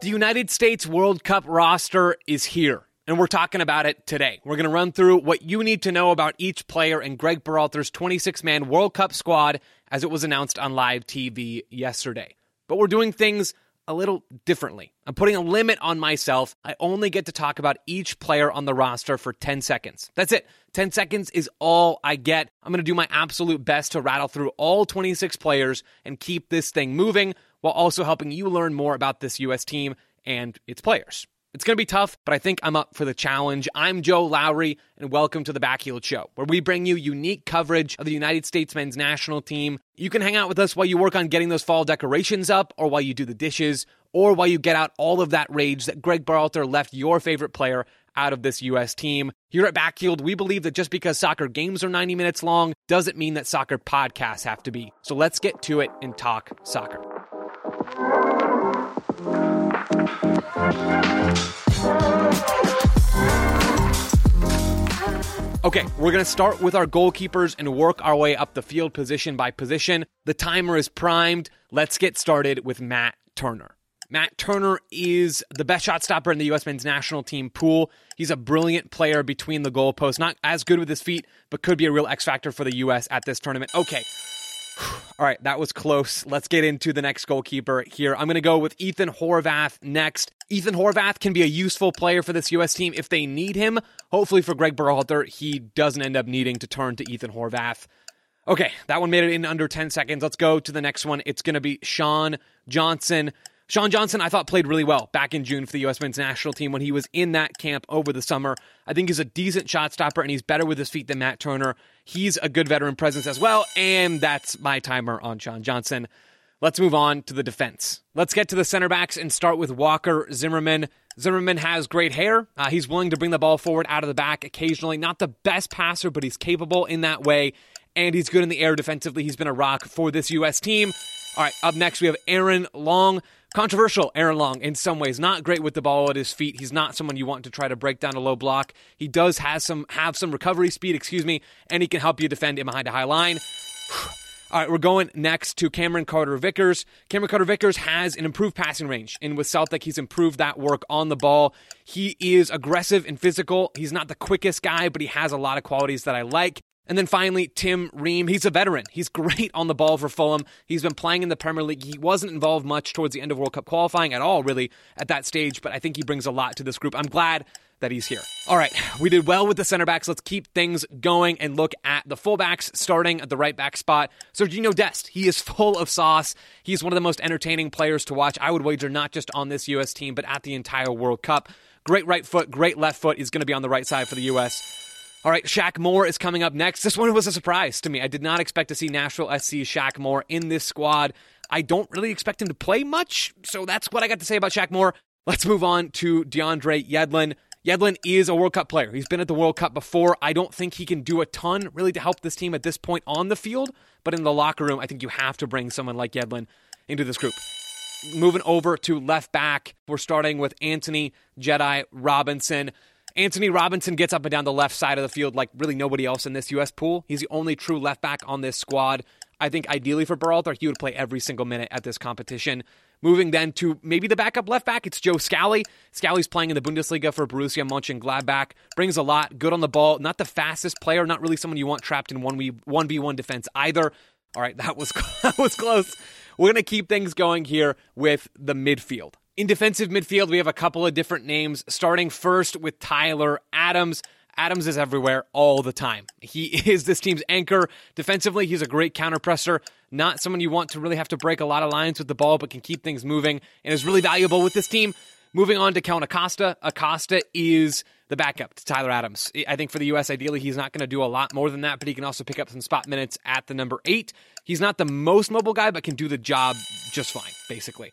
The United States World Cup roster is here, and we're talking about it today. We're going to run through what you need to know about each player in Gregg Berhalter's 26 man World Cup squad as it was announced on live TV yesterday. But we're doing things a little differently. I'm putting a limit on myself. I only get to talk about each player on the roster for 10 seconds. That's it. 10 seconds is all I get. I'm going to do my absolute best to rattle through all 26 players and keep this thing moving while also helping you learn more about this U.S. team and its players. It's going to be tough, but I think I'm up for the challenge. I'm Joe Lowry, and welcome to the Backheeled Show, where we bring you unique coverage of the United States men's national team. You can hang out with us while you work on getting those fall decorations up, or while you do the dishes, or while you get out all of that rage that Gregg Berhalter left your favorite player out of this U.S. team. Here at Backheeled, we believe that just because soccer games are 90 minutes long doesn't mean that soccer podcasts have to be. So let's get to it and talk soccer. Okay, we're going to start with our goalkeepers and work our way up the field position by position. The timer is primed. Let's get started with Matt Turner. Matt Turner is the best shot stopper in the U.S. men's national team pool. He's a brilliant player between the goalposts. Not as good with his feet, but could be a real X factor for the U.S. at this tournament. Okay. All right, that was close. Let's get into the next goalkeeper here. I'm going to go with Ethan Horvath next. Ethan Horvath can be a useful player for this U.S. team if they need him. Hopefully, for Gregg Berhalter, he doesn't end up needing to turn to Ethan Horvath. Okay, that one made it in under 10 seconds. Let's go to the next one. It's going to be Sean Johnson. Sean Johnson, I thought played really well back in June for the U.S. men's national team when he was in that camp over the summer. I think he's a decent shot stopper and he's better with his feet than Matt Turner. He's a good veteran presence as well. And that's my timer on Sean Johnson. Let's move on to the defense. Let's get to the center backs and start with Walker Zimmerman. Zimmerman has great hair. Uh, he's willing to bring the ball forward out of the back occasionally. Not the best passer, but he's capable in that way. And he's good in the air defensively. He's been a rock for this U.S. team. All right, up next we have Aaron Long. Controversial, Aaron Long, in some ways, not great with the ball at his feet. He's not someone you want to try to break down a low block. He does has some have some recovery speed, excuse me, and he can help you defend in behind a high line. All right, we're going next to Cameron Carter Vickers. Cameron Carter Vickers has an improved passing range, and with Celtic, he's improved that work on the ball. He is aggressive and physical. He's not the quickest guy, but he has a lot of qualities that I like. And then finally, Tim Ream. He's a veteran. He's great on the ball for Fulham. He's been playing in the Premier League. He wasn't involved much towards the end of World Cup qualifying at all, really, at that stage, but I think he brings a lot to this group. I'm glad that he's here. All right, we did well with the center backs. Let's keep things going and look at the fullbacks, starting at the right back spot. Sergiño Dest, he is full of sauce. He's one of the most entertaining players to watch. I would wager not just on this U.S. team, but at the entire World Cup. Great right foot, great left foot. He's going to be on the right side for the U.S. All right, Shaq Moore is coming up next. This one was a surprise to me. I did not expect to see Nashville SC Shaq Moore in this squad. I don't really expect him to play much, so that's what I got to say about Shaq Moore. Let's move on to DeAndre Yedlin. Yedlin is a World Cup player. He's been at the World Cup before. I don't think he can do a ton really to help this team at this point on the field, but in the locker room, I think you have to bring someone like Yedlin into this group. Moving over to left back, we're starting with Antonee Jedi Robinson. Antonee Robinson gets up and down the left side of the field like really nobody else in this U.S. pool. He's the only true left back on this squad. I think ideally for Berhalter, he would play every single minute at this competition. Moving then to maybe the backup left back, it's Joe Scally. Scally's playing in the Bundesliga for Borussia Mönchengladbach. Brings a lot, good on the ball, not the fastest player, not really someone you want trapped in 1v1 defense either. All right, that was that was close. We're going to keep things going here with the midfield. In defensive midfield, we have a couple of different names, starting first with Tyler Adams. Adams is everywhere all the time. He is this team's anchor. Defensively, he's a great counterpresser. Not someone you want to really have to break a lot of lines with the ball, but can keep things moving and is really valuable with this team. Moving on to Kellyn Acosta. Acosta is the backup to Tyler Adams. I think for the U.S., ideally, he's not going to do a lot more than that, but he can also pick up some spot minutes at the number eight. He's not the most mobile guy, but can do the job just fine, basically.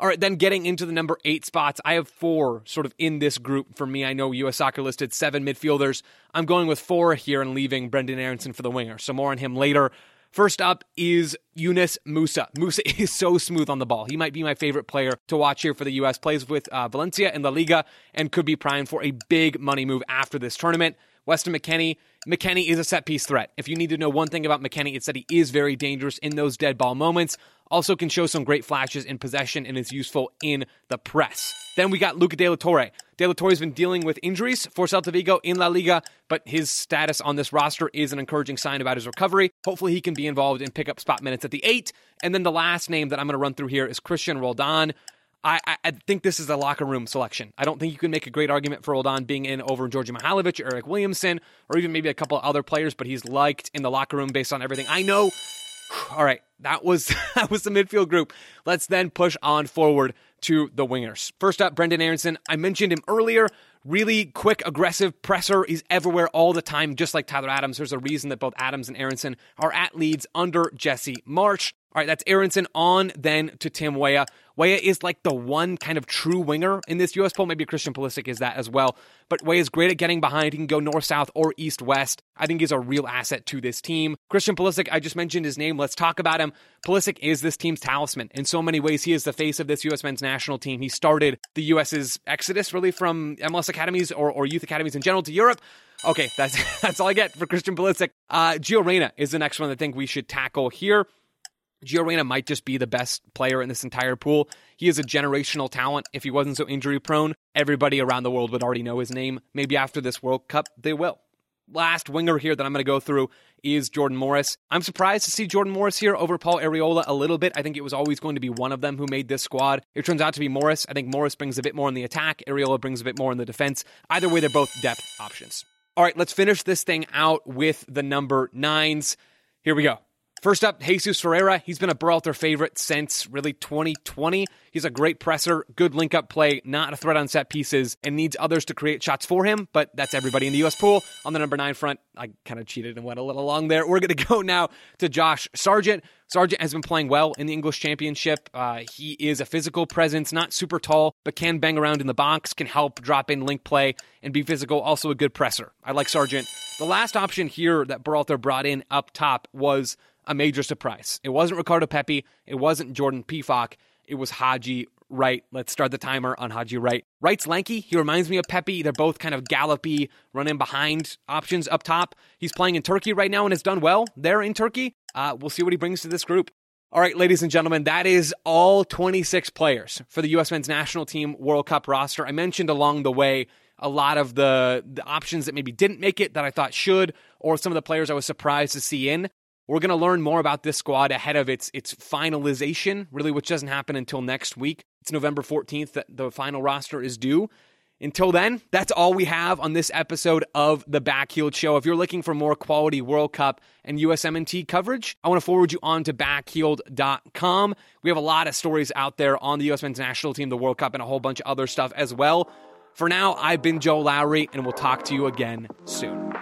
All right, then getting into the number eight spots, I have four sort of in this group for me. I know U.S. Soccer listed seven midfielders. I'm going with four here and leaving Brendan Aaronson for the winger. So more on him later. First up is Yunus Musah. Musah is so smooth on the ball. He might be my favorite player to watch here for the U.S. Plays with uh, Valencia in La Liga and could be primed for a big money move after this tournament. Weston McKennie. McKennie is a set piece threat. If you need to know one thing about McKennie, it's that he is very dangerous in those dead ball moments. Also, can show some great flashes in possession and is useful in the press. Then we got Luca De La Torre. De La Torre has been dealing with injuries for Celta Vigo in La Liga, but his status on this roster is an encouraging sign about his recovery. Hopefully, he can be involved and pick up spot minutes at the eight. And then the last name that I'm going to run through here is Cristian Roldan. I, I, think this is a locker room selection. I don't think you can make a great argument for Roldan being in over Djordje Mihailovic, Eryk Williamson, or even maybe a couple other players, but he's liked in the locker room based on everything I know. All right, that was that was the midfield group. Let's then push on forward to the wingers. First up, Brendan Aaronson. I mentioned him earlier. Really quick, aggressive presser. He's everywhere all the time, just like Tyler Adams. There's a reason that both Adams and Aaronson are at Leeds under Jesse Marsch. All right, that's Aaronson on then to Tim Weah. Weah is like the one kind of true winger in this US poll. Maybe Christian Pulisic is that as well. But Weah is great at getting behind. He can go north south or east west. I think he's a real asset to this team. Christian Pulisic, I just mentioned his name. Let's talk about him. Pulisic is this team's talisman. In so many ways, he is the face of this U.S. men's national team. He started the U.S.'s exodus really from MLS academies or, or youth academies in general to Europe. Okay, that's that's all I get for Christian Pulisic. Uh, Gio Reyna is the next one I think we should tackle here. Gio Reyna might just be the best player in this entire pool. He is a generational talent. If he wasn't so injury prone, everybody around the world would already know his name. Maybe after this World Cup, they will. Last winger here that I'm going to go through is Jordan Morris. I'm surprised to see Jordan Morris here over Paul Arriola a little bit. I think it was always going to be one of them who made this squad. It turns out to be Morris. I think Morris brings a bit more in the attack. Arriola brings a bit more in the defense. Either way, they're both depth options. All right, let's finish this thing out with the number nines. Here we go. First up, Jesus Ferreira. He's been a Berhalter favorite since really 2020. He's a great presser, good link up play, not a threat on set pieces, and needs others to create shots for him. But that's everybody in the U.S. pool. On the number nine front, I kind of cheated and went a little long there. We're going to go now to Josh Sargent. Sargent has been playing well in the English Championship. Uh, he is a physical presence, not super tall, but can bang around in the box, can help drop in link play, and be physical. Also a good presser. I like Sargent. The last option here that Berhalter brought in up top was a major surprise. It wasn't Ricardo Pepi. It wasn't Jordan Pefok. It was Haji Wright. Let's start the timer on Haji Wright. Wright's lanky. He reminds me of Pepi. They're both kind of gallopy, running behind options up top. He's playing in Turkey right now and has done well there in Turkey. Uh, we'll see what he brings to this group. All right, ladies and gentlemen, that is all 26 players for the U.S. men's national team World Cup roster. I mentioned along the way a lot of the, the options that maybe didn't make it that I thought should, or some of the players I was surprised to see in. We're going to learn more about this squad ahead of its its finalization, really, which doesn't happen until next week. It's November 14th that the final roster is due. Until then, that's all we have on this episode of the Backheeled Show. If you're looking for more quality World Cup and USMNT coverage, I want to forward you on to backheeled.com. We have a lot of stories out there on the US men's national team, the World Cup, and a whole bunch of other stuff as well. For now, I've been Joe Lowry, and we'll talk to you again soon.